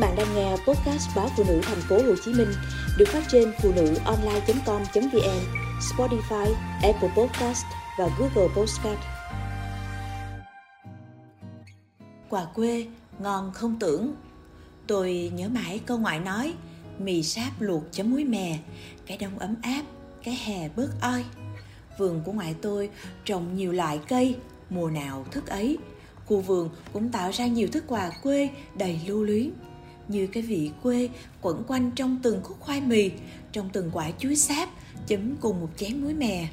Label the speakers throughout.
Speaker 1: bạn đang nghe podcast báo phụ nữ thành phố Hồ Chí Minh được phát trên phụ nữ online.com.vn, Spotify, Apple Podcast và Google Podcast. Quà quê ngon không tưởng. Tôi nhớ mãi câu ngoại nói mì sáp luộc chấm muối mè, cái đông ấm áp, cái hè bớt oi. Vườn của ngoại tôi trồng nhiều loại cây, mùa nào thức ấy. Khu vườn cũng tạo ra nhiều thức quà quê đầy lưu luyến như cái vị quê quẩn quanh trong từng khúc khoai mì, trong từng quả chuối sáp chấm cùng một chén muối mè.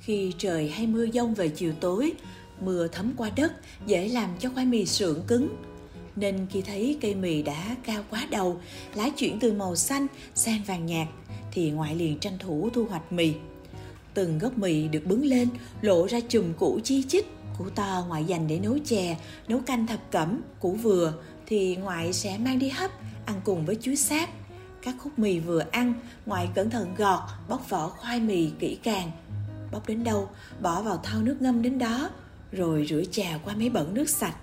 Speaker 1: Khi trời hay mưa dông về chiều tối, mưa thấm qua đất dễ làm cho khoai mì sượng cứng. Nên khi thấy cây mì đã cao quá đầu, lá chuyển từ màu xanh sang vàng nhạt, thì ngoại liền tranh thủ thu hoạch mì. Từng gốc mì được bứng lên, lộ ra chùm củ chi chít, củ to ngoại dành để nấu chè, nấu canh thập cẩm, củ vừa thì ngoại sẽ mang đi hấp, ăn cùng với chuối sáp. Các khúc mì vừa ăn, ngoại cẩn thận gọt, bóc vỏ khoai mì kỹ càng. Bóc đến đâu, bỏ vào thau nước ngâm đến đó, rồi rửa chà qua mấy bẩn nước sạch.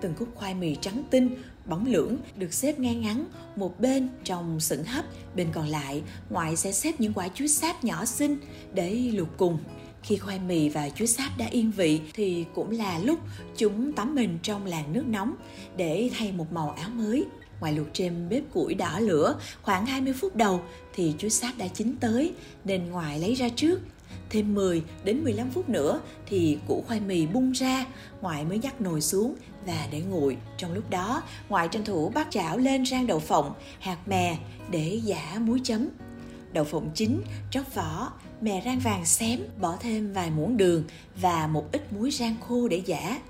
Speaker 1: Từng khúc khoai mì trắng tinh, bóng lưỡng được xếp ngang ngắn một bên trong sửng hấp, bên còn lại ngoại sẽ xếp những quả chuối sáp nhỏ xinh để luộc cùng. Khi khoai mì và chuối sáp đã yên vị thì cũng là lúc chúng tắm mình trong làn nước nóng để thay một màu áo mới. Ngoài luộc trên bếp củi đỏ lửa khoảng 20 phút đầu thì chuối sáp đã chín tới nên ngoài lấy ra trước. Thêm 10 đến 15 phút nữa thì củ khoai mì bung ra, ngoại mới nhắc nồi xuống và để nguội. Trong lúc đó, ngoại tranh thủ bắt chảo lên rang đậu phộng, hạt mè để giả muối chấm đậu phộng chín, tróc vỏ, mè rang vàng xém, bỏ thêm vài muỗng đường và một ít muối rang khô để giả.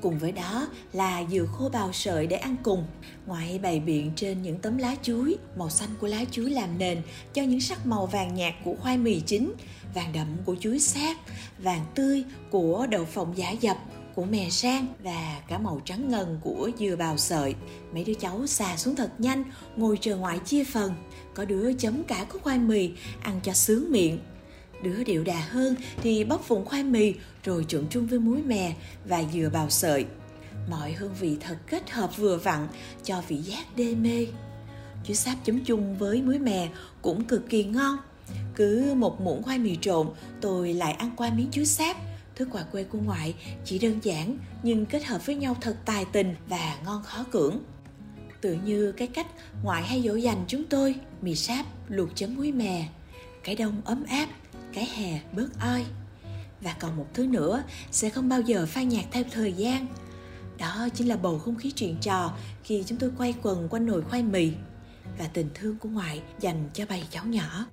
Speaker 1: Cùng với đó là dừa khô bào sợi để ăn cùng. Ngoại bày biện trên những tấm lá chuối, màu xanh của lá chuối làm nền cho những sắc màu vàng nhạt của khoai mì chín, vàng đậm của chuối sát, vàng tươi của đậu phộng giả dập, của mè rang và cả màu trắng ngần của dừa bào sợi. Mấy đứa cháu xà xuống thật nhanh, ngồi chờ ngoại chia phần. Có đứa chấm cả khúc khoai mì, ăn cho sướng miệng. Đứa điệu đà hơn thì bóc vụn khoai mì rồi trộn chung với muối mè và dừa bào sợi. Mọi hương vị thật kết hợp vừa vặn cho vị giác đê mê. Chú sáp chấm chung với muối mè cũng cực kỳ ngon. Cứ một muỗng khoai mì trộn, tôi lại ăn qua miếng chuối sáp Thức quà quê của ngoại chỉ đơn giản nhưng kết hợp với nhau thật tài tình và ngon khó cưỡng. Tự như cái cách ngoại hay dỗ dành chúng tôi, mì sáp, luộc chấm muối mè, cái đông ấm áp, cái hè bớt oi. Và còn một thứ nữa, sẽ không bao giờ phai nhạt theo thời gian. Đó chính là bầu không khí chuyện trò khi chúng tôi quay quần quanh nồi khoai mì và tình thương của ngoại dành cho bầy cháu nhỏ.